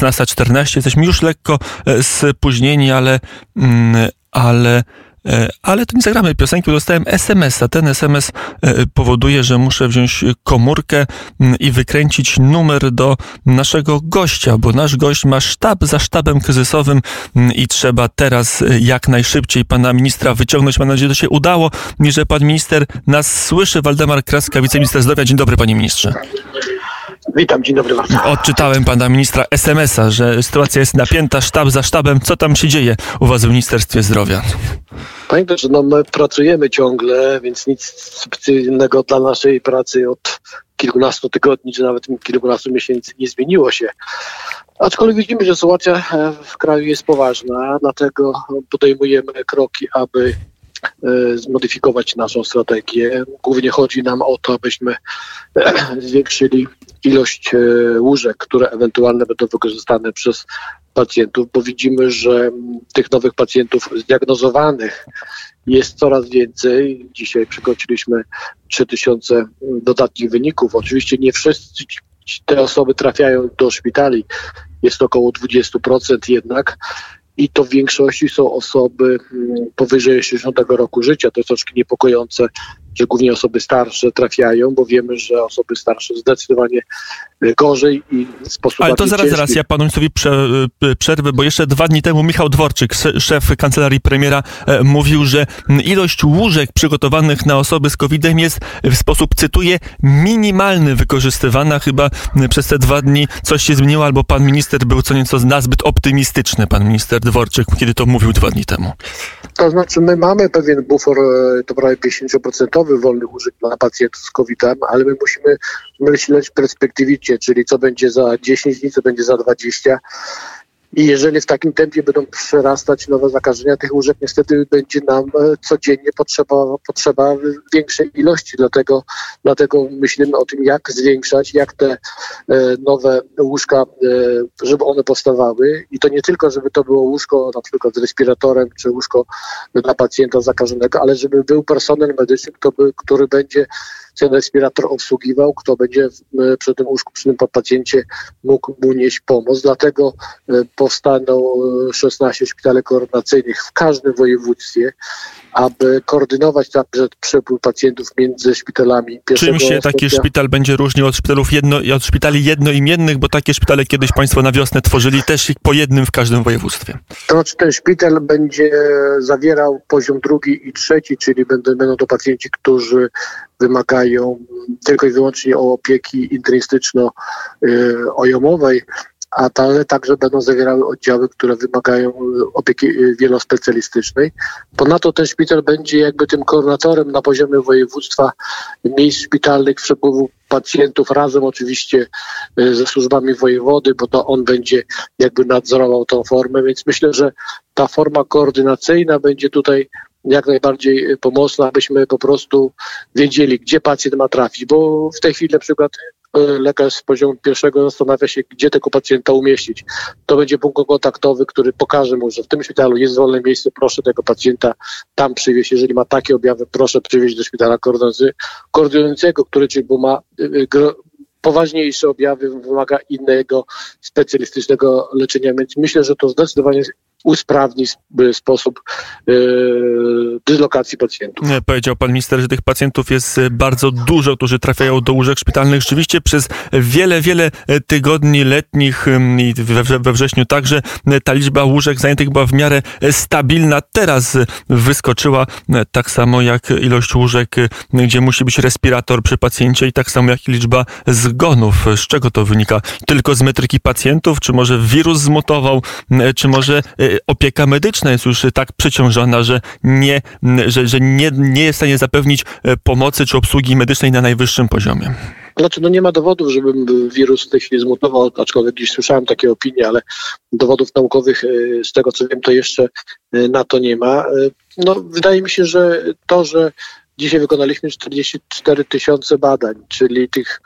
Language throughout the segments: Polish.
14.14. Jesteśmy już lekko spóźnieni, ale, mm, ale E, ale to nie zagramy piosenki, dostałem SMS-a. Ten SMS e, powoduje, że muszę wziąć komórkę mm, i wykręcić numer do naszego gościa, bo nasz gość ma sztab za sztabem kryzysowym mm, i trzeba teraz e, jak najszybciej pana ministra wyciągnąć. Mam nadzieję, że to się udało i że pan minister nas słyszy. Waldemar Kraska, wiceminister zdrowia. Dzień dobry, panie ministrze. Witam, dzień dobry bardzo. Odczytałem pana ministra SMS-a, że sytuacja jest napięta, sztab za sztabem. Co tam się dzieje u was w Ministerstwie Zdrowia? Panie doktorze, no my pracujemy ciągle, więc nic specjalnego dla naszej pracy od kilkunastu tygodni, czy nawet kilkunastu miesięcy nie zmieniło się. Aczkolwiek widzimy, że sytuacja e, w kraju jest poważna, dlatego podejmujemy kroki, aby zmodyfikować naszą strategię. Głównie chodzi nam o to, abyśmy zwiększyli ilość łóżek, które ewentualnie będą wykorzystane przez pacjentów, bo widzimy, że tych nowych pacjentów zdiagnozowanych jest coraz więcej. Dzisiaj przekroczyliśmy 3000 dodatnich wyników. Oczywiście nie wszyscy te osoby trafiają do szpitali. Jest około 20% jednak i to w większości są osoby mm, powyżej 60 roku życia. To jest troszkę niepokojące, że głównie osoby starsze trafiają, bo wiemy, że osoby starsze zdecydowanie y, gorzej i w sposób Ale to zaraz, ciężki. zaraz, ja panu ministrowi y, przerwę, bo jeszcze dwa dni temu Michał Dworczyk, szef kancelarii premiera, e, mówił, że ilość łóżek przygotowanych na osoby z COVID-em jest w sposób, cytuję, minimalny wykorzystywana. Chyba przez te dwa dni coś się zmieniło, albo pan minister był co nieco nazbyt optymistyczny, pan minister Dworczyk, kiedy to mówił dwa dni temu. To znaczy, my mamy pewien bufor, e, to prawie 50% wolnych łóżek dla pacjentów z COVID-em, ale my musimy myśleć perspektywicznie, czyli co będzie za 10 dni, co będzie za 20 i jeżeli w takim tempie będą przerastać nowe zakażenia, tych łóżek niestety będzie nam e, codziennie potrzeba, potrzeba większej ilości. Dlatego, dlatego myślimy o tym, jak zwiększać, jak te e, nowe łóżka, e, żeby one powstawały. I to nie tylko, żeby to było łóżko na przykład z respiratorem, czy łóżko dla pacjenta zakażonego, ale żeby był personel medyczny, który, który będzie ten respirator obsługiwał, kto będzie przy tym łóżku, przy tym pacjencie mógł mu nieść pomoc. Dlatego powstaną 16 szpitali koordynacyjnych w każdym województwie, aby koordynować także przepływ pacjentów między szpitalami. Czym się stopnia. taki szpital będzie różnił od szpitalów jedno, od szpitali jednoimiennych, bo takie szpitale kiedyś Państwo na wiosnę tworzyli też po jednym w każdym województwie? To znaczy ten szpital będzie zawierał poziom drugi i trzeci, czyli będą, będą to pacjenci, którzy wymagają tylko i wyłącznie opieki internistyczno-ojomowej, ale także będą zawierały oddziały, które wymagają opieki wielospecjalistycznej. Ponadto ten szpital będzie jakby tym koordynatorem na poziomie województwa miejsc szpitalnych przepływu pacjentów razem oczywiście e, ze służbami wojewody, bo to on będzie jakby nadzorował tą formę, więc myślę, że ta forma koordynacyjna będzie tutaj jak najbardziej pomocna, abyśmy po prostu wiedzieli, gdzie pacjent ma trafić, bo w tej chwili na przykład e, lekarz z poziomu pierwszego zastanawia się, gdzie tego pacjenta umieścić. To będzie punkt kontaktowy, który pokaże mu, że w tym szpitalu jest wolne miejsce, proszę tego pacjenta tam przywieźć. Jeżeli ma takie objawy, proszę przywieźć do szpitala koordynującego, który czyli ma e, e, poważniejsze objawy, wymaga innego specjalistycznego leczenia. Więc myślę, że to zdecydowanie usprawni sposób yy, dyslokacji pamiętów. Powiedział pan minister, że tych pacjentów jest e, bardzo dużo, którzy trafiają do łóżek szpitalnych. Rzeczywiście przez wiele, wiele e, tygodni letnich i we wrześniu także ta liczba łóżek zajętych była w miarę stabilna. Teraz wyskoczyła tak samo jak ilość łóżek, gdzie musi być respirator przy pacjencie i tak samo jak liczba zgonów. Z czego to wynika? Tylko z metryki pacjentów? Czy może wirus zmutował? Czy może opieka medyczna jest już tak przeciążona, że nie, że, że nie, nie jest w stanie zapewnić e, pomocy czy obsługi medycznej na najwyższym poziomie. Znaczy, no nie ma dowodów, żeby wirus w tej chwili zmutował, aczkolwiek gdzieś słyszałem takie opinie, ale dowodów naukowych, e, z tego co wiem, to jeszcze e, na to nie ma. No, wydaje mi się, że to, że Dzisiaj wykonaliśmy 44 tysiące badań, czyli tych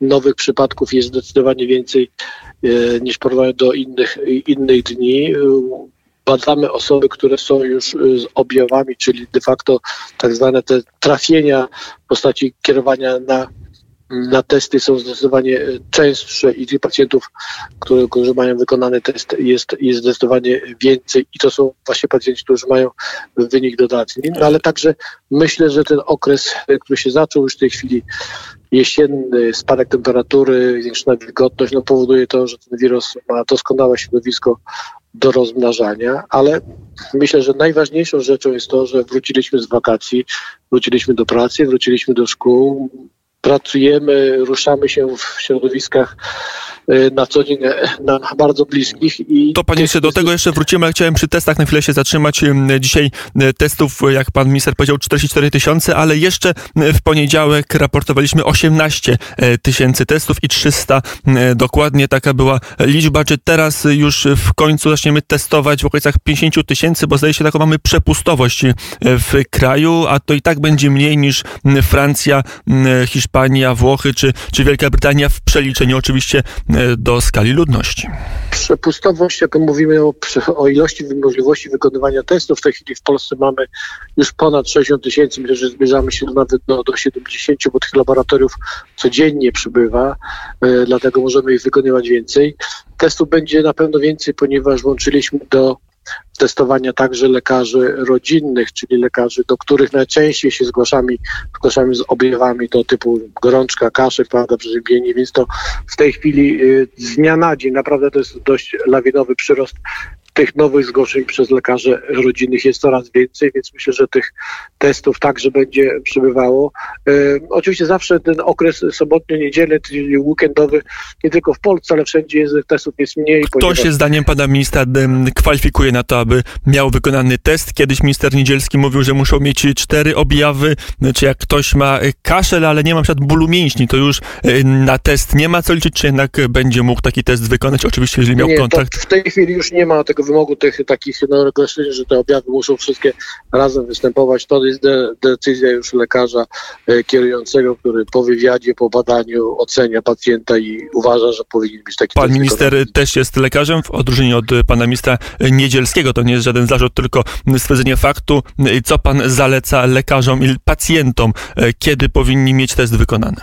nowych przypadków jest zdecydowanie więcej niż porównaniu do innych, innych dni. Badamy osoby, które są już y, z objawami, czyli de facto tak zwane te trafienia w postaci kierowania na na testy są zdecydowanie częstsze i tych pacjentów, które, którzy mają wykonany test jest, jest zdecydowanie więcej i to są właśnie pacjenci, którzy mają wynik dodatni. No, ale także myślę, że ten okres, który się zaczął już w tej chwili jesienny, spadek temperatury, zwiększona wilgotność, no powoduje to, że ten wirus ma doskonałe środowisko do rozmnażania, ale myślę, że najważniejszą rzeczą jest to, że wróciliśmy z wakacji, wróciliśmy do pracy, wróciliśmy do szkół, pracujemy, ruszamy się w środowiskach na co dzień e, bardzo bliskich. I to panie jeszcze do tego jeszcze wrócimy, ale chciałem przy testach na chwilę się zatrzymać. Dzisiaj e, testów, jak pan minister powiedział, 44 tysiące, ale jeszcze w poniedziałek raportowaliśmy 18 tysięcy testów i 300 dokładnie taka była liczba. Czy teraz już w końcu zaczniemy testować w okolicach 50 tysięcy, bo zdaje się taką mamy przepustowość w kraju, a to i tak będzie mniej niż Francja, Hiszpania, Włochy czy, czy Wielka Brytania w przeliczeniu oczywiście e, do skali ludności. Przepustowość, jak mówimy o, o ilości możliwości wykonywania testów, w tej chwili w Polsce mamy już ponad 60 tysięcy, myślę, że zbliżamy się nawet do, do 70, bo tych laboratoriów codziennie przybywa, e, dlatego możemy ich wykonywać więcej. Testów będzie na pewno więcej, ponieważ włączyliśmy do testowania także lekarzy rodzinnych, czyli lekarzy, do których najczęściej się zgłaszamy, zgłaszamy z objawami to typu gorączka, kaszel, prawda, przeziębienie, więc to w tej chwili y, z dnia na dzień naprawdę to jest dość lawinowy przyrost tych nowych zgłoszeń przez lekarzy rodzinnych jest coraz więcej, więc myślę, że tych testów także będzie przybywało. E, oczywiście zawsze ten okres sobotnio-niedzielny, czyli weekendowy, nie tylko w Polsce, ale wszędzie jest, testów jest mniej. Kto ponieważ... się zdaniem pana ministra kwalifikuje na to, aby miał wykonany test? Kiedyś minister Niedzielski mówił, że muszą mieć cztery objawy, czy jak ktoś ma kaszel, ale nie ma przykład bólu mięśni, to już e, na test nie ma co liczyć, czy jednak będzie mógł taki test wykonać? Oczywiście, jeżeli miał nie, kontakt. w tej chwili już nie ma tego wymogu tych takich no, określeń, że te objawy muszą wszystkie razem występować. To jest de decyzja już lekarza e, kierującego, który po wywiadzie, po badaniu ocenia pacjenta i uważa, że powinien być taki Pan minister wykonany. też jest lekarzem, w odróżnieniu od pana ministra Niedzielskiego. To nie jest żaden zarzut, tylko stwierdzenie faktu. Co pan zaleca lekarzom i pacjentom, e, kiedy powinni mieć test wykonany?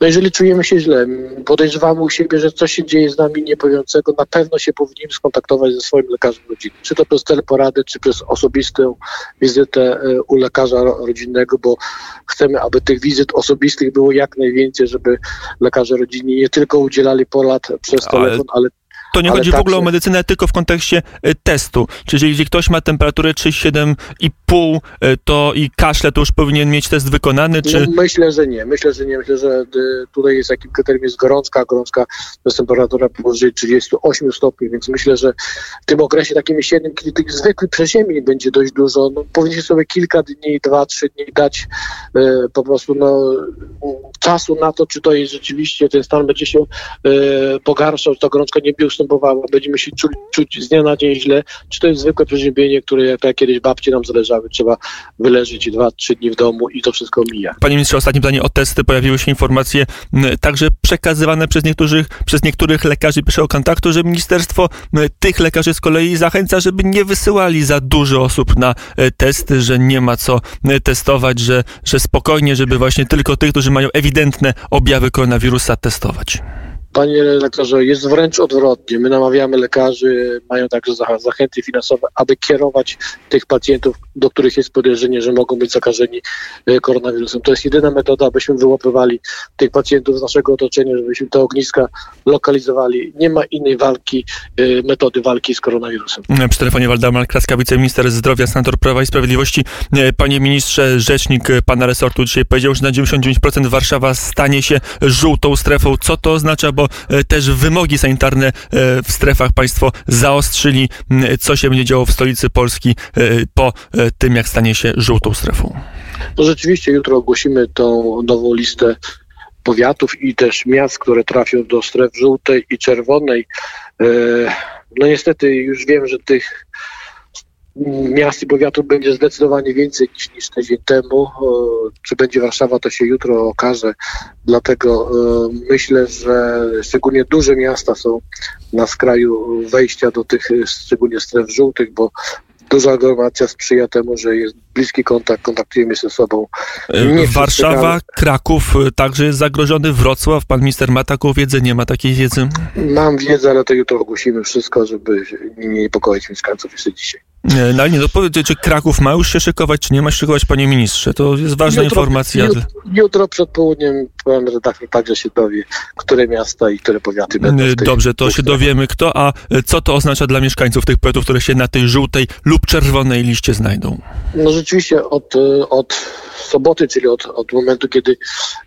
No jeżeli czujemy się źle, podejrzewamy u siebie, że coś się dzieje z nami niepowiącego, na pewno się powinniśmy skontaktować ze swoim lekarzem rodzinnym. Czy to przez teleporady, czy przez osobistą wizytę e, u lekarza rodzinnego, bo chcemy, aby tych wizyt osobistych było jak najwięcej, żeby lekarze rodzinni nie tylko udzielali porad przez telefon, ale, ale to nie chodzi w ogóle o medycynę, tylko w kontekście e, testu. Czyli jeżeli ktoś ma temperaturę 37,5 e, to i kaszle, to już powinien mieć test wykonany, czy... No, myślę, że nie. Myślę, że nie. Myślę, że e, tutaj jest jakim kryterium jest gorączka. Gorączka to jest temperatura powyżej 38 stopni, więc myślę, że w tym okresie takim jesiennym, kiedy tych zwykłych przeziemień będzie dość dużo, no, powinniście sobie kilka dni, dwa, trzy dni dać e, po prostu no, czasu na to, czy to jest rzeczywiście, ten stan będzie się e, pogarszał, ta gorączka nie będzie występowała, będziemy się czuć, czuć z dnia na dzień źle, czy to jest zwykłe przeziębienie, które jak kiedyś babci nam zależały, trzeba wyleżeć dwa, trzy dni w domu i to wszystko mija. Panie ministrze, ostatnie pytanie o testy. Pojawiły się informacje także przekazywane przez niektórych, przez niektórych lekarzy pierwszego kontaktu, że ministerstwo tych lekarzy z kolei zachęca, żeby nie wysyłali za dużo osób na e, testy, że nie ma co testować, że, że spokojnie, żeby właśnie tylko tych, którzy mają ewidentne objawy koronawirusa testować. Panie lektorze, jest wręcz odwrotnie. My namawiamy lekarzy, mają także zachęty finansowe, aby kierować tych pacjentów, do których jest podejrzenie, że mogą być zakażeni e, koronawirusem. To jest jedyna metoda, abyśmy wyłapywali tych pacjentów z naszego otoczenia, żebyśmy te ogniska lokalizowali. Nie ma innej walki, e, metody walki z koronawirusem. Przy telefonie Waldemar Kraska, wiceminister zdrowia, senator Prawa i Sprawiedliwości. E, panie ministrze, rzecznik pana resortu dzisiaj powiedział, że na 99% Warszawa stanie się żółtą strefą. Co to oznacza? Bo też wymogi sanitarne w strefach państwo zaostrzyli. Co się będzie działo w stolicy Polski po tym, jak stanie się żółtą strefą? No rzeczywiście jutro ogłosimy tą nową listę powiatów i też miast, które trafią do stref żółtej i czerwonej. No niestety już wiem, że tych miast i powiatów będzie zdecydowanie więcej niż, niż tydzień temu. Czy będzie Warszawa, to się jutro okaże. Dlatego e, myślę, że szczególnie duże miasta są na skraju wejścia do tych szczególnie stref żółtych, bo duża aglomeracja sprzyja temu, że jest bliski kontakt, kontaktujemy się ze sobą. Nie Warszawa, Kraków także jest zagrożony, Wrocław. Pan minister ma taką wiedzę, nie ma takiej wiedzy? Mam wiedzę, ale to jutro ogłosimy wszystko, żeby nie niepokoić mieszkańców jeszcze dzisiaj. No ale nie, no powiedzcie, czy Kraków ma już się szykować, czy nie ma się szykować, panie ministrze? To jest ważna jutro, informacja. Jutro, jutro przed południem pan redaktor także się dowie, które miasta i które powiaty będą. Dobrze, to się dowiemy kto, a co to oznacza dla mieszkańców tych powiatów, które się na tej żółtej lub czerwonej liście znajdą? No rzeczywiście od, od soboty, czyli od, od momentu, kiedy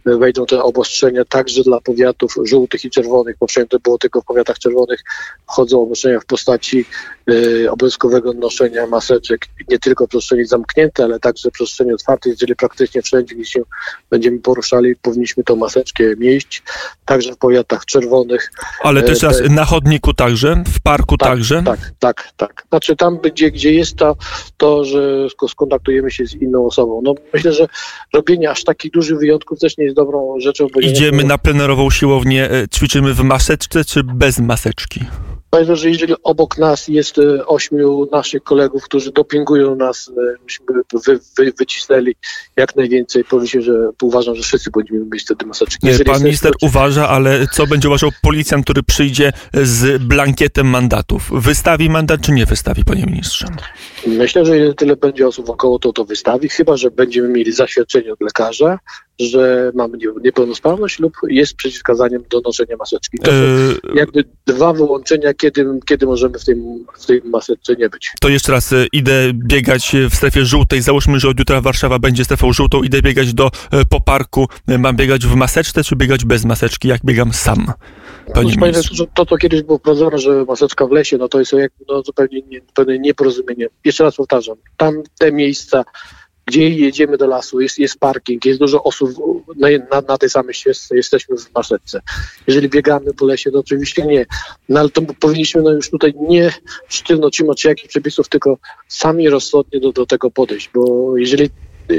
wejdą te obostrzenia także dla powiatów żółtych i czerwonych, poprzednio było tylko w powiatach czerwonych, wchodzą obostrzenia w postaci y, obowiązkowego noszenia maseczek, nie tylko w przestrzeni zamkniętej, ale także w przestrzeni otwartej, czyli praktycznie wszędzie, gdzie się będziemy poruszali, powinniśmy tą maseczkę mieć, także w powiatach czerwonych. Ale też raz, na chodniku także, w parku tak, także? Tak, tak, tak. Znaczy tam, gdzie, gdzie jest to, to, że skontaktujemy się z inną osobą. No myślę, że robienie aż takich dużych wyjątków też nie jest dobrą rzeczą. Idziemy na plenerową siłownię, ćwiczymy w maseczce czy bez maseczki? Pamiętam, że jeżeli obok nas jest ośmiu naszych kolegów, którzy dopingują nas, myśmy wy, wy, wycisnęli jak najwięcej. Powiem się, że uważam, że wszyscy powinniśmy mieć wtedy maseczki. Jeżeli Pan minister uważa, ale co będzie uważał policjant, który przyjdzie z blankietem mandatów? Wystawi mandat, czy nie wystawi, panie ministrze? Myślę, że tyle będzie osób wokoło, to to wystawi, chyba, że będziemy mieli zaświadczenie od lekarza, że mamy niepełnosprawność lub jest przeciwwskazaniem do noszenia maseczki. To są e, jakby dwa wyłączenia, kiedy, kiedy możemy w tej, w tej maseczce nie być. To jeszcze raz e, idę biegać w strefie żółtej. Załóżmy, że od jutra Warszawa będzie strefą żółtą. Idę biegać do e, poparku. Mam biegać w maseczce, czy biegać bez maseczki? Jak biegam sam? Panie Panie to, to kiedyś było wprowadzone, że maseczka w lesie, no to jest jak, no, zupełnie nie, zupełnie nieporozumienie. Jeszcze raz powtarzam, tam te miejsca, gdzie jedziemy do lasu, jest, jest parking, jest dużo osób na, na, na tej samej ścieżce, jesteśmy w maseczce. Jeżeli biegamy po lesie, to oczywiście nie. No ale to powinniśmy no, już tutaj nie sztywno trzymać się jakichś przepisów, tylko sami rozsądnie do, do tego podejść, bo jeżeli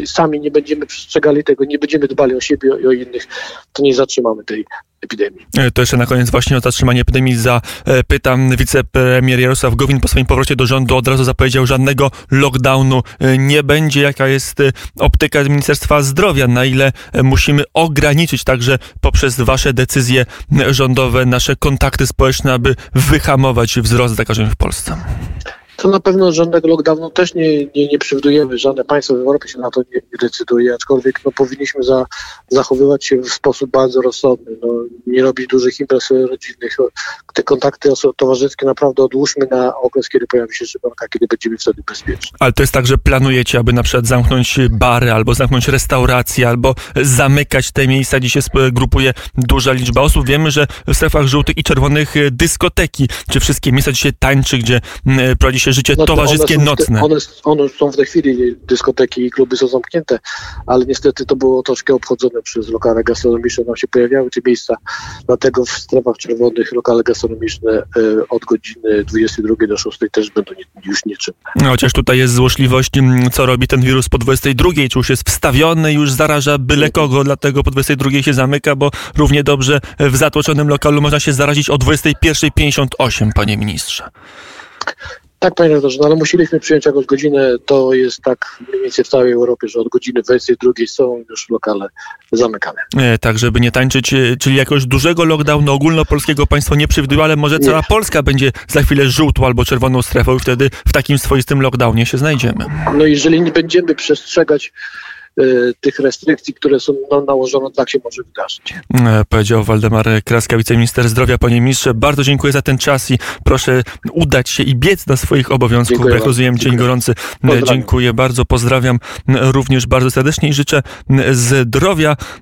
sami nie będziemy przestrzegali tego, nie będziemy dbali o siebie i o innych, to nie zatrzymamy tej epidemii. E, to jeszcze na koniec właśnie o zatrzymanie epidemii zapytam. Wicepremier Jarosław Gowin po swoim powrocie do rządu od razu zapowiedział, żadnego lockdownu e, nie będzie. Jaka jest e, optyka Ministerstwa Zdrowia? Na ile musimy ograniczyć także poprzez wasze decyzje rządowe nasze kontakty społeczne, aby wyhamować wzrost zakażeń w Polsce? To na pewno żadnego lockdownu też nie, nie, nie przewidujemy. Żadne państwo w Europie się na to nie, nie decyduje, aczkolwiek no, powinniśmy za, zachowywać się w sposób bardzo rozsądny. No, nie robić dużych imprez rodzinnych. Te kontakty towarzyskie naprawdę odłóżmy na okres, kiedy pojawi się szczepionka, kiedy będziemy wtedy bezpieczni. Ale to jest tak, że planujecie, aby na przykład zamknąć bary, albo zamknąć restauracje, albo zamykać te miejsca, gdzie się grupuje duża liczba osób. Wiemy, że w strefach żółtych i czerwonych dyskoteki, czy wszystkie miejsca, gdzie się tańczy, gdzie prowadzi się życie no towarzyskie one nocne. One, one są w tej chwili, dyskoteki i kluby są zamknięte, ale niestety to było troszkę obchodzone przez lokale gastronomiczne. Nam się pojawiały te miejsca, dlatego w strefach czerwonych lokale gastronomiczne e, od godziny 22 do 6 też będą nie, już nieczynne. No, chociaż tutaj jest złośliwość, co robi ten wirus po 22, czy już jest wstawiony, już zaraża byle kogo, dlatego po 22 się zamyka, bo równie dobrze w zatłoczonym lokalu można się zarazić o 21.58, panie ministrze. Tak, panie redaktorze, no ale musieliśmy przyjąć jakąś godzinę. To jest tak mniej więcej w całej Europie, że od godziny 22 są już lokale zamykane. E, tak, żeby nie tańczyć, e, czyli jakiegoś dużego lockdownu ogólnopolskiego państwo nie przewiduje, ale może cała nie. Polska będzie za chwilę żółtą albo czerwoną strefą i wtedy w takim swoistym lockdownie się znajdziemy. No jeżeli nie będziemy przestrzegać tych restrykcji, które są nałożone, tak się może wydarzyć. E, powiedział Waldemar Kraska, wiceminister zdrowia. Panie ministrze, bardzo dziękuję za ten czas i proszę udać się i biec na swoich obowiązków. Dziękuję Jak rozumiem, dzień gorący. Pozdrawiam. Dziękuję bardzo, pozdrawiam również bardzo serdecznie i życzę zdrowia.